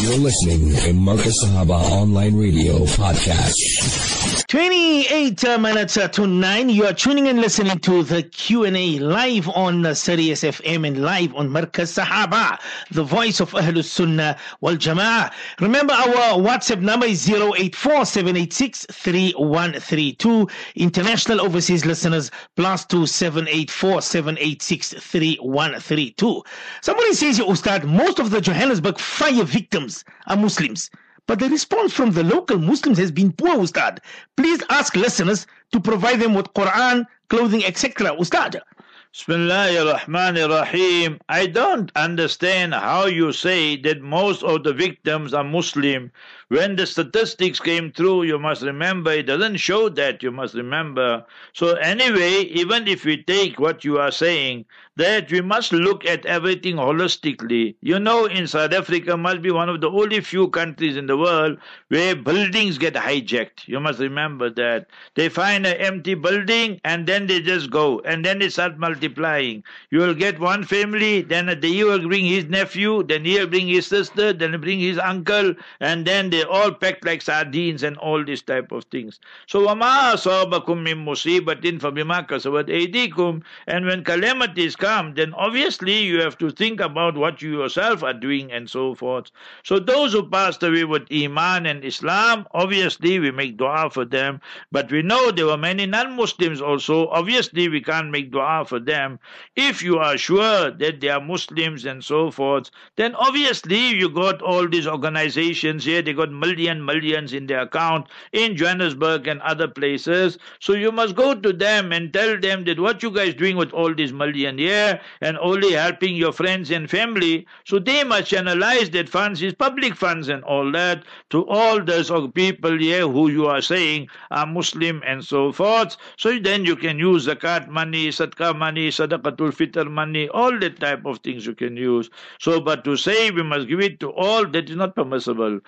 You're listening to Markaz Sahaba Online Radio Podcast. 28 uh, minutes uh, to 9 you are tuning and listening to the Q&A live on Sirius FM and live on Markaz Sahaba the voice of Ahlus Sunnah wal Jama'ah remember our WhatsApp number is 0847863132 international overseas listeners plus 278478633132 somebody says Ustad most of the Johannesburg fire victims are Muslims but the response from the local Muslims has been poor, Ustad. Please ask listeners to provide them with Quran, clothing, etc. Ustad. Bismillah ar-Rahman ar-Rahim. I don't understand how you say that most of the victims are Muslim. When the statistics came through, you must remember, it doesn't show that, you must remember. So anyway, even if we take what you are saying, that we must look at everything holistically. You know, in South Africa must be one of the only few countries in the world where buildings get hijacked. You must remember that. They find an empty building and then they just go and then they start multiplying. You will get one family, then he will bring his nephew, then he'll bring his sister, then he'll bring his uncle, and then they all packed like sardines and all these type of things. So, وَمَا أَصَابَكُم مِّن مُّصِيبَةٍ فَبِمَا كَسَبَتْ أَيْدِيكُمْ And when calamities come, come, then obviously you have to think about what you yourself are doing and so forth. So those who passed away with Iman and Islam, obviously we make dua for them. But we know there were many non-Muslims also. Obviously we can't make dua for them. If you are sure that they are Muslims and so forth, then obviously you got all these organizations here. They got million millions in their account in Johannesburg and other places. So you must go to them and tell them that what you guys doing with all these million here there and only helping your friends and family. So they must channelize that funds is public funds and all that to all those people here who you are saying are Muslim and so forth. So then you can use zakat money, sadaqah money, sadaqatul fitr money, all that type of things you can use. So, but to say we must give it to all, that is not permissible.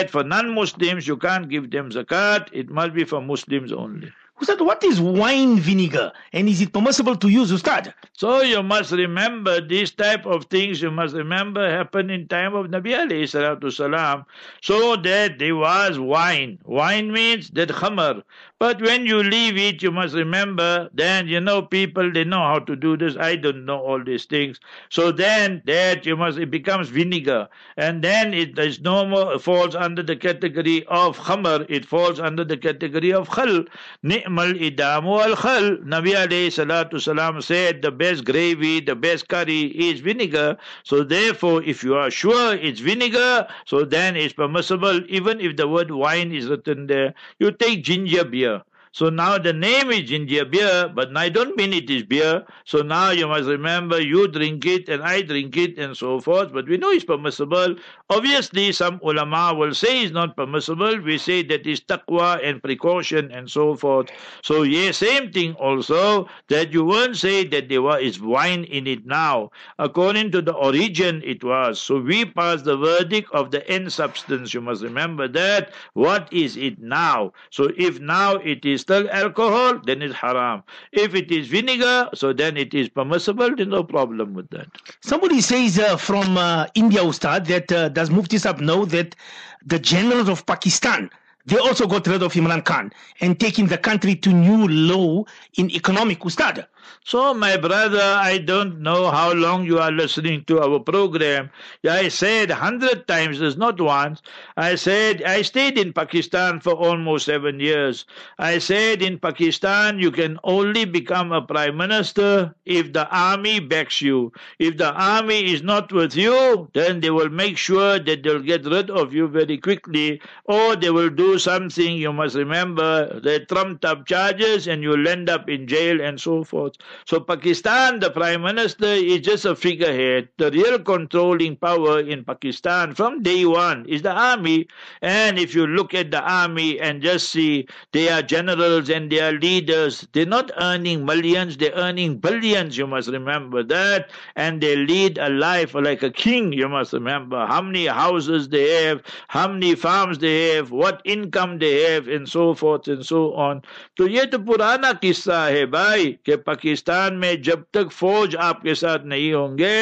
That for non-Muslims you can't give them zakat, it must be for Muslims only. What is wine vinegar and is it permissible to use, Ustad? So you must remember these type of things you must remember happened in time of Nabi alayhi salatu salam. So that there was wine. Wine means that khamar. But when you leave it, you must remember, then you know people, they know how to do this. I don't know all these things. So then that you must, it becomes vinegar. And then it is no more, falls under the category of khamar. It falls under the category of khal. Ni'mal idamu al khal. Nabi alayhi salatu salam said the best gravy, the best curry is vinegar. So therefore, if you are sure it's vinegar, so then it's permissible, even if the word wine is written there. You take ginger beer. So now the name is ginger beer, but I don't mean it is beer. So now you must remember you drink it and I drink it and so forth. But we know it's permissible. Obviously, some ulama will say it's not permissible. We say that is taqwa and precaution and so forth. So yeah, same thing also that you won't say that there was wine in it now. According to the origin, it was. So we pass the verdict of the end substance. You must remember that. What is it now? So if now it is still alcohol, then it's haram. If it is vinegar, so then it is permissible. There's no problem with that. Somebody says uh, from uh, India, Ustad, that uh, does Mufti Sahib know that the generals of Pakistan they also got rid of Imran Khan and taking the country to new low in economic ustad. So, my brother, I don't know how long you are listening to our program. I said hundred times, there's not once. I said I stayed in Pakistan for almost seven years. I said in Pakistan you can only become a prime minister if the army backs you. If the army is not with you, then they will make sure that they'll get rid of you very quickly, or they will do something. You must remember they trumped up charges, and you'll end up in jail and so forth out. So Pakistan, the prime minister, is just a figurehead. The real controlling power in Pakistan from day one is the army. And if you look at the army and just see they are generals and they are leaders, they're not earning millions, they're earning billions, you must remember that. And they lead a life like a king, you must remember how many houses they have, how many farms they have, what income they have, and so forth and so on. So yet Purana kissa hai bhai, Pakistan में जब तक फौज आपके साथ नहीं होंगे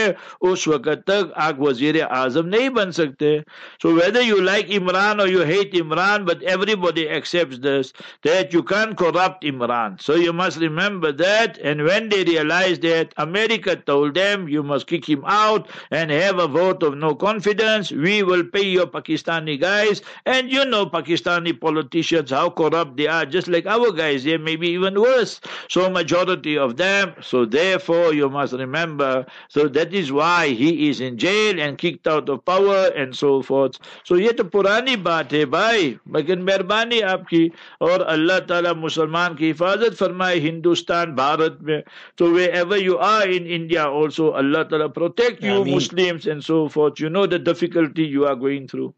उस वक्त तक आप वजीर आजम नहीं बन सकते so whether you like Imran और you hate Imran but everybody accept this that you can corrupt Imran. So you must remember that. And when they realized that, America told them, you must kick him out and have a vote of no confidence. We will pay your Pakistani guys. And you know Pakistani politicians, how corrupt they are, just like our guys here, maybe even worse. So majority of them. So therefore, you must remember. So that is why he is in jail and kicked out of power and so forth. So ये तो पुरानी बात है भाई लेकिन मेहरबानी आपकी और अल्लाह ताला मुसलमान की हिफाजत फरमाए हिंदुस्तान भारत में तो वे ever you are in India also अल्लाह ताला protect you Ameen. Muslims and so forth you know the difficulty you are going through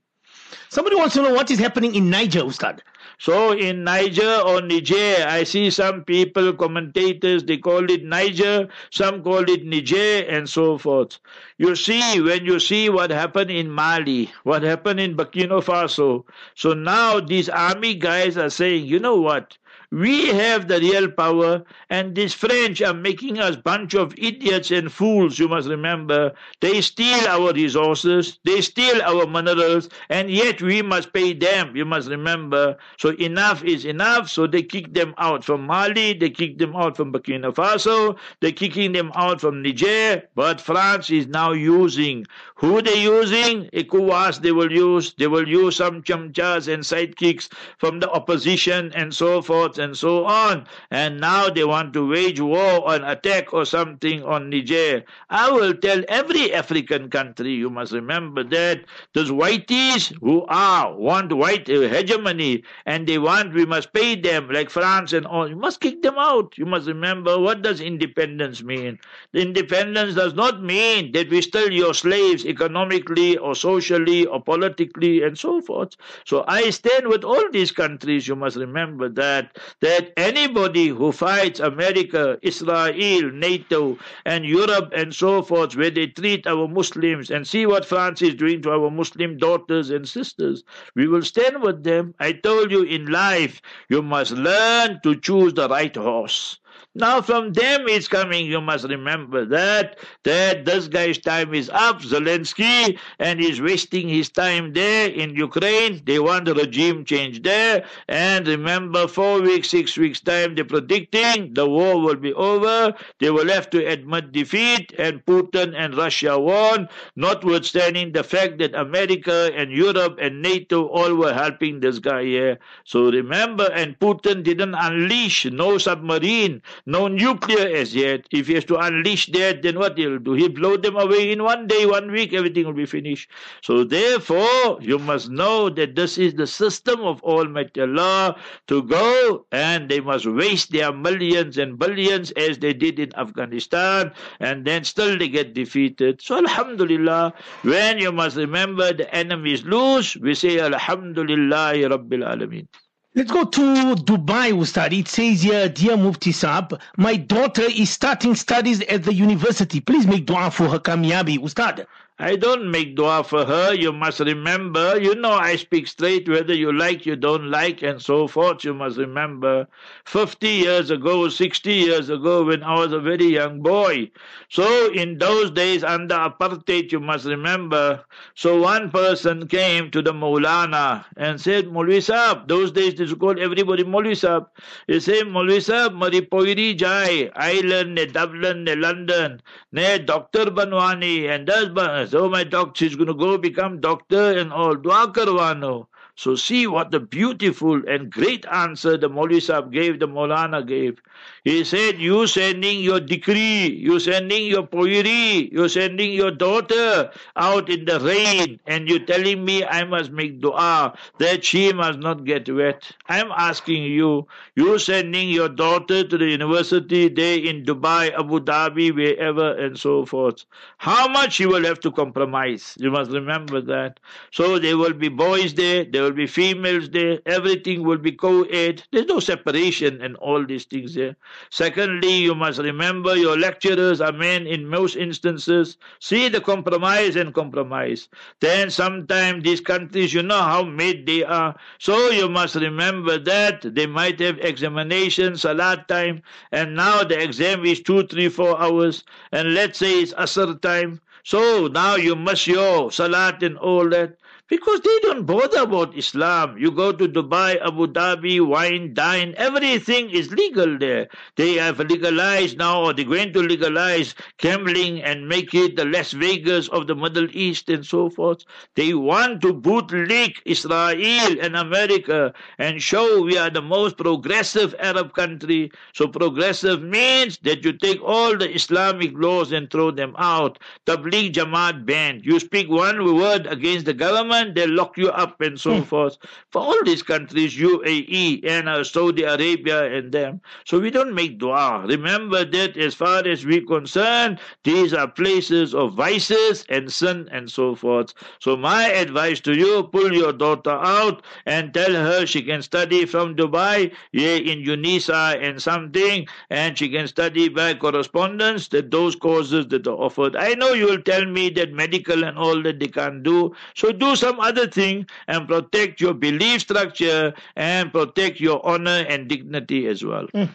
Somebody wants to know what is happening in Niger, Ustad. So in Niger or Niger, I see some people, commentators, they call it Niger, some call it Niger, and so forth. You see, when you see what happened in Mali, what happened in Burkina Faso, so now these army guys are saying, you know what? We have the real power, and these French are making us bunch of idiots and fools. You must remember, they steal our resources, they steal our minerals, and yet we must pay them. You must remember. So enough is enough. So they kick them out from Mali, they kick them out from Burkina Faso, they're kicking them out from Niger. But France is now using who they using? ECOWAS they will use. They will use some chamchas and sidekicks from the opposition and so forth and so on. And now they want to wage war or attack or something on Niger. I will tell every African country, you must remember that those whiteys who are want white hegemony and they want we must pay them like France and all. You must kick them out. You must remember what does independence mean? Independence does not mean that we still your slaves economically or socially or politically and so forth. So I stand with all these countries. You must remember that that anybody who fights America, Israel, NATO, and Europe and so forth, where they treat our Muslims and see what France is doing to our Muslim daughters and sisters, we will stand with them. I told you in life, you must learn to choose the right horse. Now from them it's coming, you must remember that, that this guy's time is up, Zelensky, and he's wasting his time there in Ukraine. They want regime change there. And remember, four weeks, six weeks time, they're predicting the war will be over. They will have to admit defeat, and Putin and Russia won, notwithstanding the fact that America and Europe and NATO all were helping this guy here. So remember, and Putin didn't unleash no submarine, no nuclear as yet. If he has to unleash that, then what he'll do? He'll blow them away in one day, one week, everything will be finished. So therefore, you must know that this is the system of Almighty Allah to go and they must waste their millions and billions as they did in Afghanistan and then still they get defeated. So Alhamdulillah, when you must remember the enemy is loose, we say Alhamdulillah Rabbil Alameen. Let's go to Dubai, Ustad. It says here, Dear Mufti Saab, my daughter is starting studies at the university. Please make dua for her kamiyabi, Ustad. I don't make dua for her. You must remember, you know, I speak straight whether you like, you don't like, and so forth. You must remember 50 years ago, 60 years ago, when I was a very young boy. So, in those days under apartheid, you must remember. So, one person came to the Maulana and said, Saab, those days they to everybody Saab. He said, Maulvi Saab, jai, Ireland, ne Dublin, ne London, ne doctor banwani, and does So my doctor is going to go become doctor and all. Dua karwano. So see what the beautiful and great answer the Maulvi Sahib gave, the Maulana gave. He said, you sending your decree, you sending your poiri, you sending your daughter out in the rain, and you telling me I must make dua that she must not get wet. I'm asking you, you sending your daughter to the university there in Dubai, Abu Dhabi, wherever, and so forth. How much you will have to compromise? You must remember that. So there will be boys there, there will be females there, everything will be co-ed. There's no separation and all these things there. Secondly, you must remember your lecturers are men in most instances. See the compromise and compromise. Then sometimes these countries, you know how made they are. So you must remember that they might have examination, salat time, and now the exam is two, three, four hours, and let's say it's asr time. So now you must your salat and all that because they don't bother about Islam. You go to Dubai, Abu Dhabi, wine, dine, everything is legal there. They have legalized now, or they're going to legalize gambling and make it the Las Vegas of the Middle East and so forth. They want to bootleg Israel and America and show we are the most progressive Arab country. So progressive means that you take all the Islamic laws and throw them out. Tabligh Jamaat banned. You speak one word against the government they lock you up and so forth. For all these countries, UAE and uh, Saudi Arabia and them. So we don't make dua. Remember that as far as we're concerned, these are places of vices and sin and so forth. So my advice to you, pull your daughter out and tell her she can study from Dubai, yeah, in UNISA and something, and she can study by correspondence, that those courses that are offered. I know you will tell me that medical and all that they can't do. So do some other thing and protect your belief structure and protect your honor and dignity as well. Mm.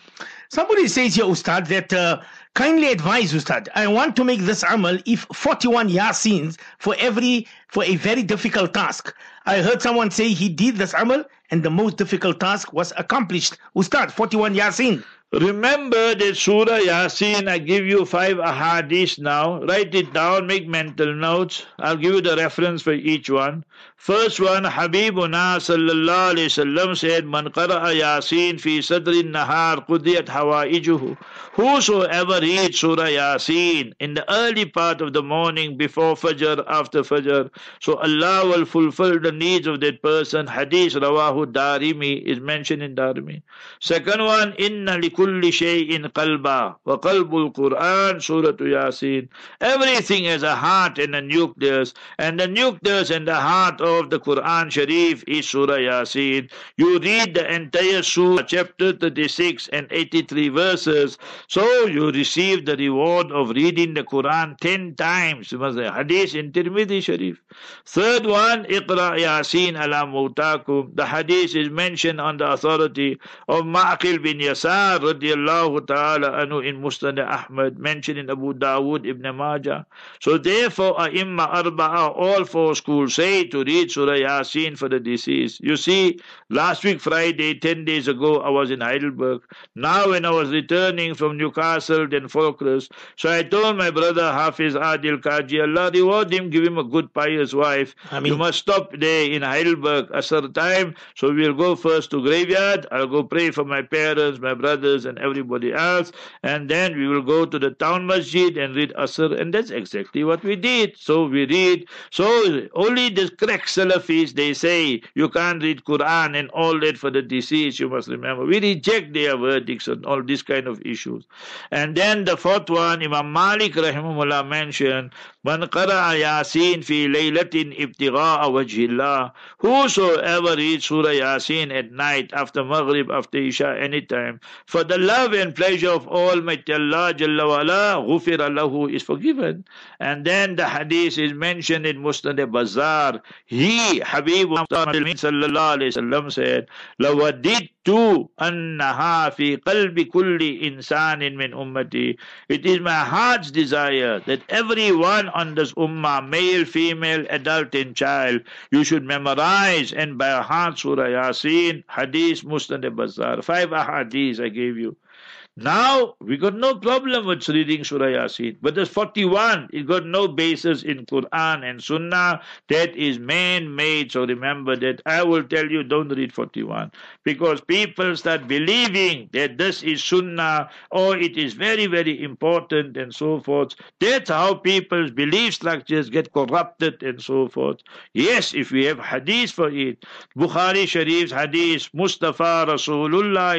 Somebody says here, Ustad, that uh, kindly advise, Ustad, I want to make this amal if 41 yasins for every, for a very difficult task. I heard someone say he did this amal and the most difficult task was accomplished. Ustad, 41 yasin. Remember that Surah Yasin, I give you five ahadith now. Write it down, make mental notes. I'll give you the reference for each one. First one, Habibuna sallallahu alayhi wasallam said, Man qara'a Yasin fi sadri nahar qudiyat hawaijuhu. Whosoever reads Surah Yasin in the early part of the morning before Fajr, after Fajr, so Allah will fulfill the needs of that person. Hadith Rawahu Darimi is mentioned in Darimi. Second one, Inna likulli Everything has a heart and a nucleus, and the nucleus and the heart of the Quran Sharif is Surah Yasin. You read the entire Surah, chapter 36 and 83 verses, so you receive the reward of reading the Quran 10 times. Hadith in Tirmidhi Sharif. Third one, Iqra Yasin ala mutakum. The hadith is mentioned on the authority of Ma'qil bin Yasar radiallahu ta'ala anhu in Musnad Ahmad, mentioned in Abu Dawood, Ibn Majah. So therefore, A'imma Arba'a, all four schools say to read Surah Yasin for the deceased. You see, last week Friday, 10 days ago, I was in Heidelberg. Now when I was returning from Newcastle, then Volksrust, so I told my brother Hafiz Adil Kaji, Allah reward him, give him a good pious wife. I mean, you must stop there in Heidelberg a certain time. So we'll go first to graveyard. I'll go pray for my parents, my brothers, and everybody else. And then we will go to the town masjid and read Asr. And that's exactly what we did. So we read. So only the crack Salafis, they say you can't read Quran and all that for the deceased. You must remember. We reject their verdicts on all these kind of issues. And then the fourth one, Imam Malik rahimahullah mentioned, Man qara'a Yasin fi laylatin ibtigha'a wajhillah. Whosoever reads Surah Yasin at night, after Maghrib, after Isha, anytime, for the love and pleasure of Almighty Allah Jalla wa'ala, ghufira lahu is forgiven. And then the hadith is mentioned in Musnad Bazar. He, Habib sallallahu alayhi wasallam said, لَوَدِدْتُ Two, annaha fi qalbi kulli insanin min ummati. It is my heart's desire that everyone on this ummah, male, female, adult and child, you should memorize and by heart Surah Yasin, Hadith, Musnad. Five ahadith I gave you. Now we got no problem with reading Surah Yasin, but there's 41. It got no basis in Quran and Sunnah. That is man-made. So remember that I will tell you, don't read 41 because people start believing that this is Sunnah or it is very, very important and so forth. That's how people's belief structures get corrupted and so forth. Yes, if we have hadith for it, Bukhari Sharif's hadith, Mustafa Rasulullah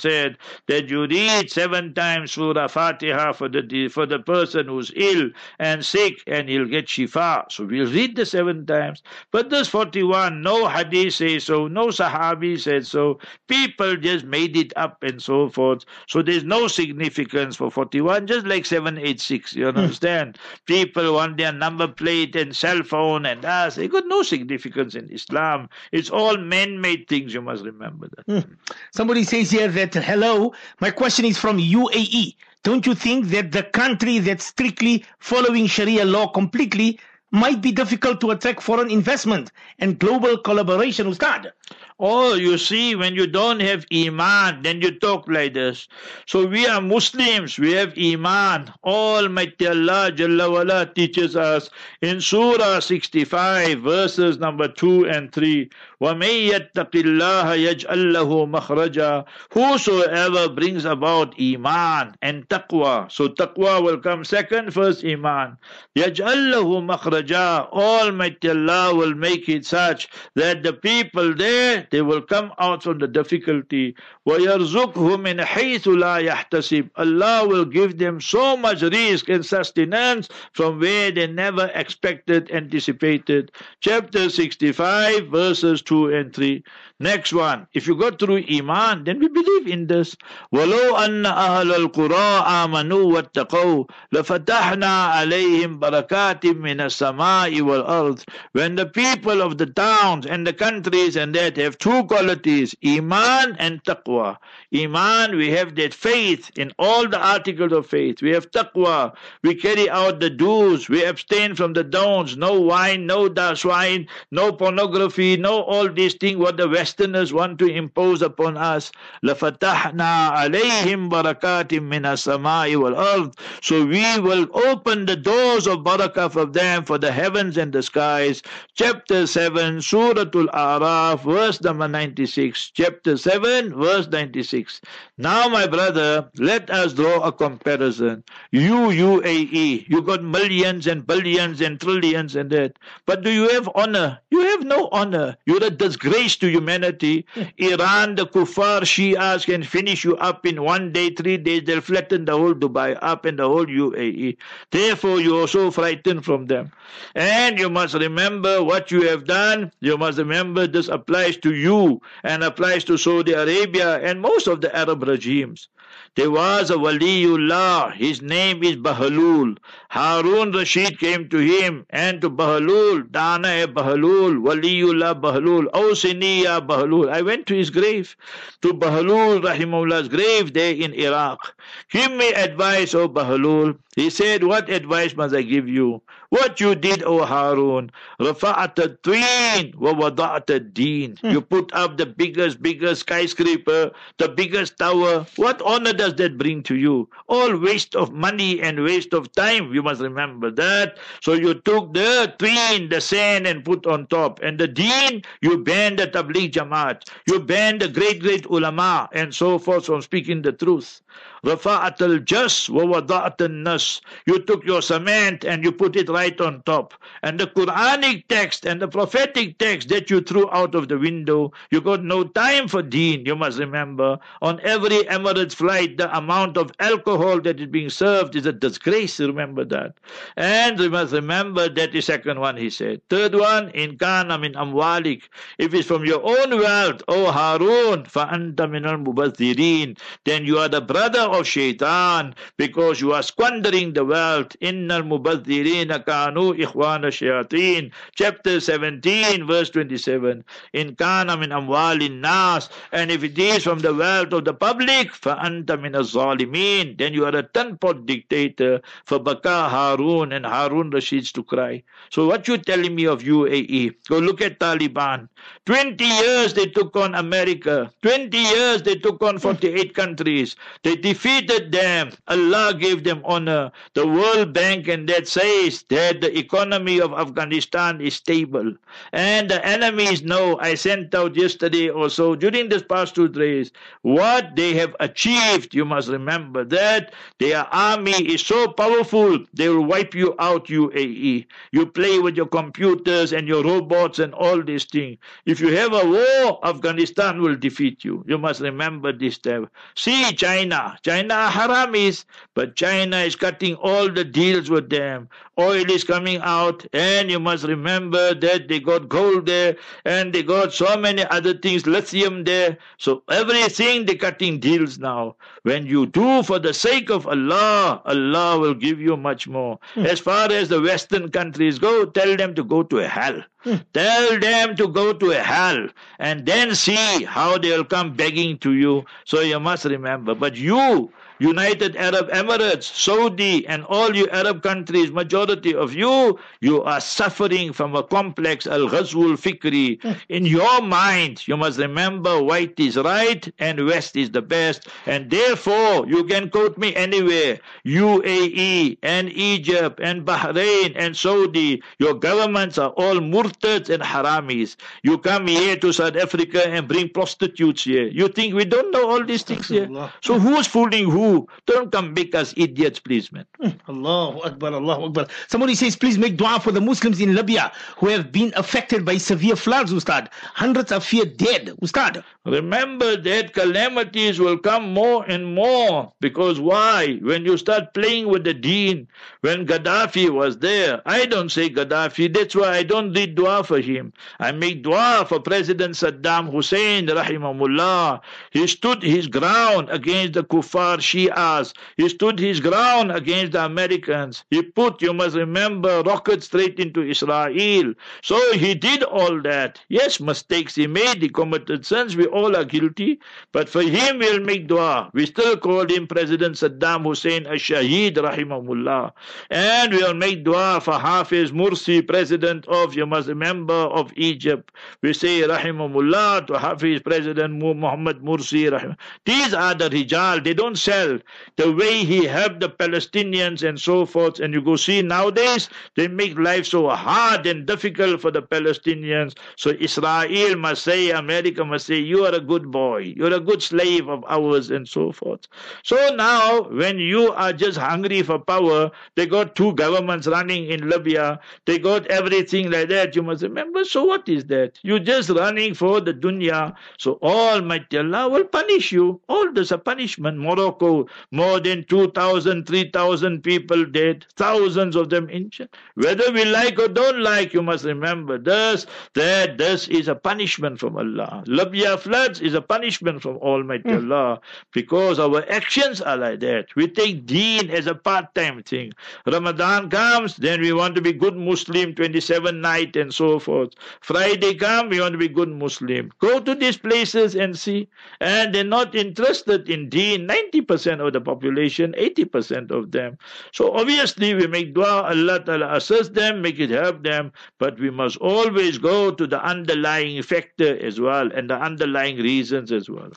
said that that you read seven times Surah Fatiha for the for the person who's ill and sick, and he'll get shifa. So we'll read the seven times. But this 41, no hadith says so, no Sahabi said so. People just made it up and so forth. So there's no significance for 41, just like 786. You Hmm. understand? People want their number plate and cell phone and us. They got no significance in Islam. It's all man-made things. You must remember that. Somebody says here that, hello, my question is from UAE. Don't you think that the country that's strictly following Sharia law completely might be difficult to attract foreign investment and global collaboration, Ustad? Oh, you see, when you don't have Iman, then you talk like this. So we are Muslims, we have Iman. Almighty Allah Jalla wala teaches us in Surah 65, verses number 2 and 3. وَمَن يَتَّقِ اللَّهَ يَجْعَل لَّهُ مَخْرَجًا Whosoever brings about Iman and Taqwa. So Taqwa will come second, first Iman. يَجْعَل لَّهُ مَخْرَجًا Almighty Allah will make it such that the people there, they will come out from the difficulty. وَيَرْزُقْهُ مِنْ حَيْثُ لَا يَحْتَسِبْ Allah will give them so much risk and sustenance from where they never expected, anticipated. Chapter 65, verses 2 and 3. Next one. If you go through Iman, then we believe in this. وَلَوْ أَنَّ أَهْلَ الْقُرَىٰ آمَنُوا وَاتَّقَوْا لَفَتَحْنَا عَلَيْهِمْ بَرَكَاتٍ مِّنَ السَّمَاءِ وَالْأَرْضِ When the people of the towns and the countries and that have two qualities, Iman and Taqwa. Iman, we have that faith in all the articles of faith. We have Taqwa. We carry out the do's. We abstain from the don'ts. No wine, no da- swine, no pornography, no all these things what the Westerners want to impose upon us. لَفَتَحْنَا عَلَيْهِمْ بَرَكَاتٍ مِّنَ السَّمَاءِ وَالْأَرْضِ So we will open the doors of barakah for them for the heavens and the skies. Chapter 7, Surah Al-A'raf, verse number 96. Chapter 7, verse 96. Now, my brother, let us draw a comparison. You, UAE, you got millions and billions and trillions and that. But do you have honor? You have no honor. You're a disgrace to humanity. Iran, the kuffar, Shias can finish you up in one day, three days. They'll flatten the whole Dubai up and the whole UAE. Therefore, you are so frightened from them. And you must remember what you have done. You must remember this applies to you and applies to Saudi Arabia and most of the Arab regimes. There was a Waliullah, his name is Bahalul. Harun Rashid came to him and to Bahalul, Dana Bahalul, Waliullah Bahalul, Awsiniya Bahalul. I went to his grave, to Bahalul Rahimullah's grave there in Iraq. Give me advice, O Bahalul. He said, What advice must I give you? What you did, O Harun, Rafa'at tween wa wada'at deen. Hmm. You put up the biggest, biggest skyscraper, the biggest tower. What honor does that bring to you? All waste of money and waste of time. You must remember that. So you took the tween, the sand, and put on top. And the deen, you banned the tabligh jamaat. You banned the great, great ulama, and so forth from speaking the truth. Rafa'at al-jas wa wada'at al-nas. You took your cement and you put it right on top. And the Quranic text and the prophetic text that you threw out of the window, you got no time for deen, you must remember. On every Emirates flight, the amount of alcohol that is being served is a disgrace, remember that. And you must remember that the second one he said. Third one, in kana min amwalik. If it's from your own wealth, O Harun, fa'anta min al-mubazzirin, then you are the brother brother of shaitan because you are squandering the wealth. Innal mubadhirina kanu ikhwana shayateen. Chapter 17, verse 27. In kana min amwalin nas. And if it is from the wealth of the public, fa'anta min zalimeen. Then you are a ten-pot dictator. For Baka Harun and Harun Rashid's to cry. So what you telling me of UAE? Go look at Taliban. 20 years they took on America. 20 years they took on 48 countries. They defeated them. Allah gave them honor. The World Bank and that says that the economy of Afghanistan is stable. And the enemies know, I sent out yesterday or so, during this past two days, what they have achieved. You must remember that their army is so powerful, they will wipe you out, UAE. You play with your computers and your robots and all these things. If you have a war, Afghanistan will defeat you. You must remember this. Time. See China. China. China are haramis, but China is cutting all the deals with them. Oil is coming out, and you must remember that they got gold there, and they got so many other things, lithium there. So everything they're cutting deals now. When you do for the sake of Allah, Allah will give you much more. Hmm. As far as the Western countries go, tell them to go to hell. Hmm. Tell them to go to hell and then see how they'll come begging to you. So you must remember. But you, United Arab Emirates, Saudi, and all you Arab countries, majority of you, you are suffering from a complex al ghazwul fikri. In your mind, you must remember white is right and west is the best. And therefore, you can quote me anywhere. UAE and Egypt and Bahrain and Saudi, your governments are all murtads and haramis. You come here to South Africa and bring prostitutes here. You think we don't know all these things here? So who's fooling who? Don't come make us idiots, please, man. Hmm. Allahu Akbar, Allahu Akbar. Somebody says, please make dua for the Muslims in Libya who have been affected by severe floods, Ustad. Hundreds are feared dead, Ustad. Remember that calamities will come more and more because why? When you start playing with the deen, when Gaddafi was there, I don't say Gaddafi, that's why I don't read dua for him. I make dua for President Saddam Hussein, rahimahullah. He stood his ground against the kuffar Shias. He stood his ground against the Americans. He put, you must remember, rockets straight into Israel. So he did all that. Yes, mistakes he made, he committed sins. We all are guilty. But for him, we'll make dua. We still call him President Saddam Hussein a Shaheed, rahimahullah. And we'll make dua for Hafiz Mursi, President of, you must remember, of Egypt. We say, rahimahullah, to Hafiz President Muhammad Mursi. Rahim. These are the rijal. They don't sell. The way he helped the Palestinians and so forth. And you go see nowadays, they make life so hard and difficult for the Palestinians. So Israel must say, America must say, you are a good boy. You're a good slave of ours and so forth. So now, when you are just hungry for power, they got two governments running in Libya. They got everything like that. You must remember. So what is that? You're just running for the dunya. So Almighty Allah will punish you. All this a punishment. Morocco, more than 2,000, 3,000 people dead. Thousands of them injured. Whether we like or don't like, you must remember this, that this is a punishment from Allah. Libya floods is a punishment from Almighty hmm. Allah because our actions are like that. We take deen as a part-time thing. Ramadan comes, then we want to be good Muslim, 27 night and so forth. Friday come, we want to be good Muslim. Go to these places and see. And they're not interested in deen. 90% of the population, 80% of them. So obviously we make dua, Allah Ta'ala assist them, make it help them, but we must always go to the underlying factor as well and the underlying reasons as well.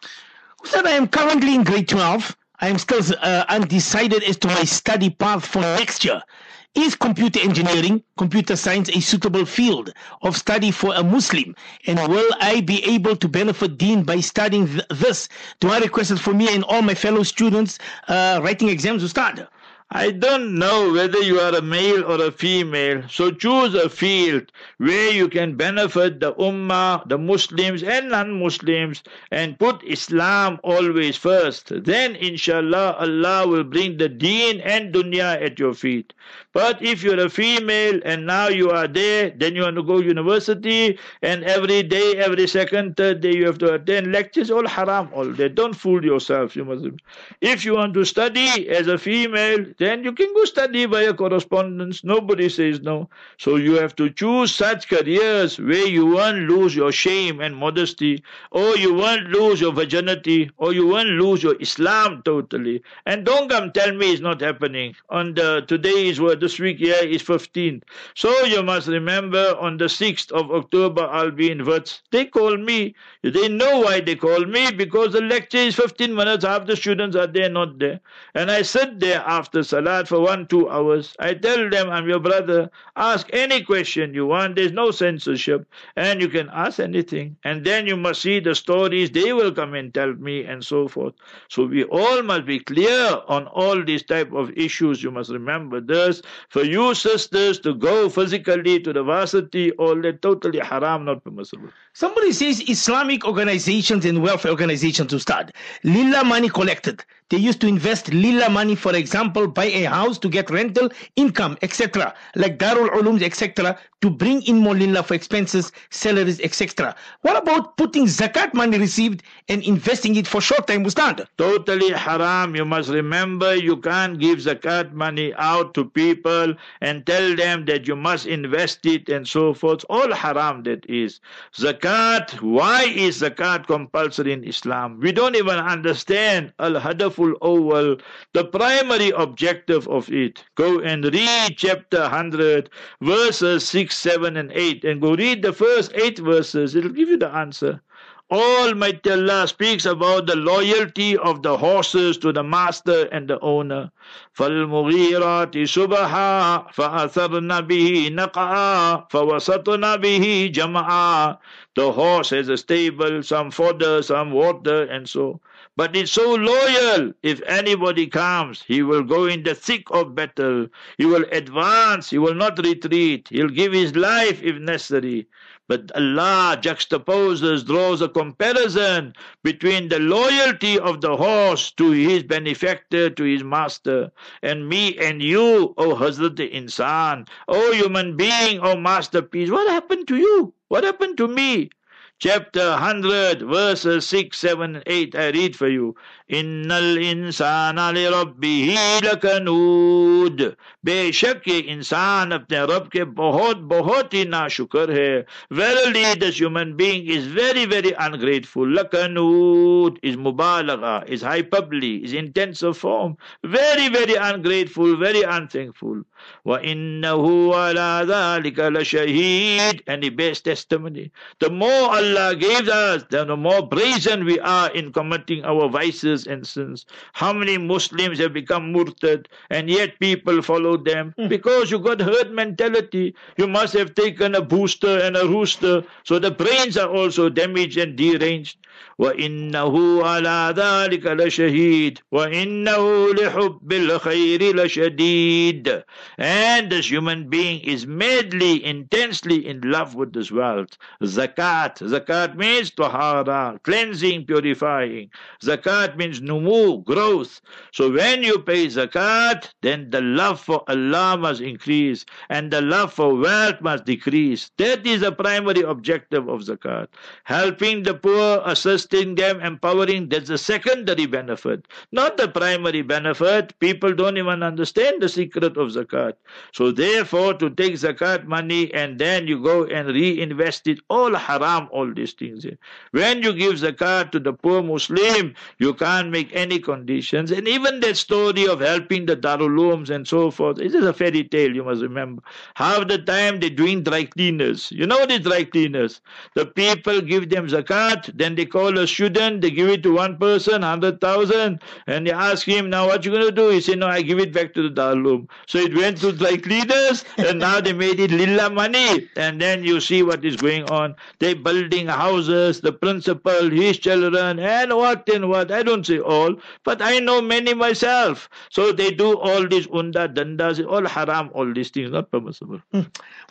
Ustad, I am currently in grade 12. I am still uh, undecided as to my study path for next year. Is computer engineering, computer science a suitable field of study for a Muslim? And will I be able to benefit Deen by studying th- this? Do I request it for me and all my fellow students uh, writing exams, Ustad? I don't know whether you are a male or a female, so choose a field where you can benefit the Ummah, the Muslims and non-Muslims and put Islam always first. Then inshallah Allah will bring the deen and dunya at your feet. But if you're a female and now you are there, then you want to go university and every day, every second, third day you have to attend lectures, all haram, all that. Don't fool yourself, you must. If you want to study as a female, then you can go study via correspondence. Nobody says no. So you have to choose such careers where you won't lose your shame and modesty, or you won't lose your virginity, or you won't lose your Islam totally. And don't come tell me it's not happening. On the today is what this week here is 15. So you must remember on the 6th of October I'll be in Wits. They call me. They know why they call me because the lecture is 15 minutes. Half the students are there, not there. And I sit there after salat for one, two hours. I tell them I'm your brother. Ask any question you want. There's no censorship. And you can ask anything. And then you must see the stories. They will come and tell me and so forth. So we all must be clear on all these type of issues. You must remember this. For you sisters to go physically to the varsity, all that totally haram, not permissible. Somebody says Islamic organizations and welfare organizations to start. Lilla money collected. They used to invest lila money, for example, buy a house to get rental income, etc. Like Darul Ulums, etc. To bring in more lila for expenses, salaries, etc. What about putting zakat money received and investing it for short time, Ustad? Totally haram. You must remember you can't give zakat money out to people and tell them that you must invest it and so forth. All haram that is. Zakat, why is zakat compulsory in Islam? We don't even understand al-hadaful awwal, the primary objective of it. Go and read chapter 100, verses 6, 7 and 8 and go read the first 8 verses. It'll give you the answer. Almighty Allah speaks about the loyalty of the horses to the master and the owner. فالمغيرات صبحا فأثرن به نقعا فوسطن به جمعا The horse has a stable, some fodder, some water, and so. But it's so loyal. If anybody comes, he will go in the thick of battle. He will advance. He will not retreat. He'll give his life if necessary. But Allah juxtaposes, draws a comparison between the loyalty of the horse to his benefactor, to his master, and me and you, O Hazrat Insan, O human being, O masterpiece. What happened to you? What happened to me? chapter 100, verses 6, 7, 8. I read for you. Innal insana li rabbihi lakanud. बेशक ये इंसान अपने रब के बहुत बहुत ही नाशुक्र है verily this human being is very very ungrateful lakanud is mubalaga is hyperbole is intensive form very very ungrateful very unthankful وَإِنَّهُ عَلَى ذَلِكَ لَشَهِيدٌ And he bears testimony. The more Allah gives us, then the more brazen we are in committing our vices and sins. How many Muslims have become murtad and yet people follow them? Hmm. Because you got herd mentality. You must have taken a booster and a rooster. So the brains are also damaged and deranged. وإنه على ذلك لشهيد وإنه لحب الخير لشديد and this human being is madly intensely in love with this wealth zakat zakat means tahara cleansing purifying. Zakat means numu growth. So when you pay zakat then the love for Allah must increase and the love for wealth must decrease. That is the primary objective of zakat. Helping the poor assisting them, empowering, that's the secondary benefit, not the primary benefit. People don't even understand the secret of zakat. So therefore, to take zakat money and then you go and reinvest it, all haram, all these things. When you give zakat to the poor Muslim, you can't make any conditions. And even that story of helping the darulums and so forth, it is a fairy tale, you must remember. Half the time they're doing dry cleaners. You know the dry cleaners? The people give them zakat, then they call a student, they give it to one person, 100,000, and they ask him, now what you going to do? He said, no, I give it back to the darulum. So it went to dry cleaners, and now they made it lilla money. And then you see what is going on. They building houses, the principal, his children, and what and what. I don't say all, but I know many myself. So they do all these unda, dandas, all haram, all these things, not permissible.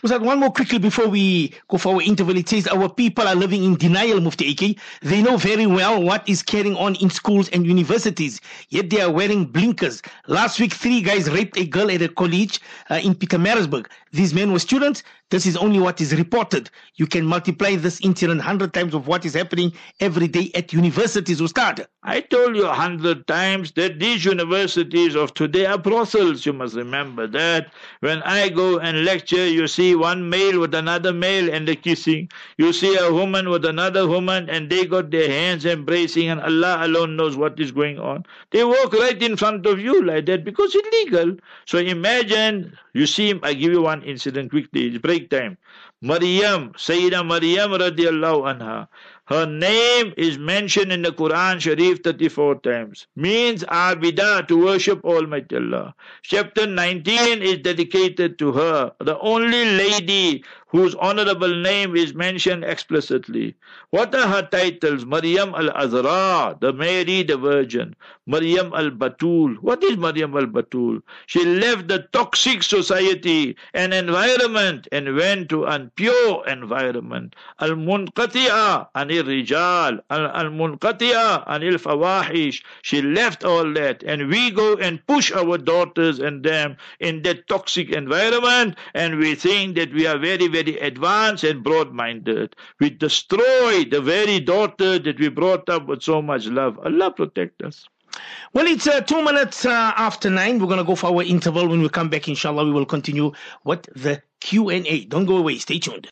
Ustad, one more quickly before we go for our interval. It says our people are living in denial, Mufti AK. They know very well what is carrying on in schools and universities, yet they are wearing blinkers. Last week, three guys raped a girl at a college uh, in Pietermaritzburg. These men were students. This is only what is reported. You can multiply this incident 100 times of what is happening every day at universities, Ustad. I told you a hundred times that these universities of today are brothels. You must remember that. When I go and lecture, you see one male with another male and they're kissing. You see a woman with another woman and they got their hands embracing and Allah alone knows what is going on. They walk right in front of you like that because it's legal. So imagine, you see, I give you one incident quickly. It's break time. Maryam, Sayyida Maryam radiallahu anha. Her name is mentioned in the Quran Sharif 34 times. Means Abida, to worship Almighty Allah. Chapter 19 is dedicated to her, the only lady whose honorable name is mentioned explicitly. What are her titles? Maryam al Azra, the Mary the Virgin. Maryam al Batul. What is Maryam al Batul? She left the toxic society and environment and went to an pure environment. Al Munqati'a anil Rijal. Al Munqati'a anil Fawahish. She left all that and we go and push our daughters and them in that toxic environment and we think that we are very, very very advanced and broad minded. We destroy the very daughter that we brought up with so much love. Allah protect us. Well, it's uh, two minutes uh, after nine. We're going to go for our interval. When we come back, inshallah, we will continue with the Q&A. Don't go away. Stay tuned.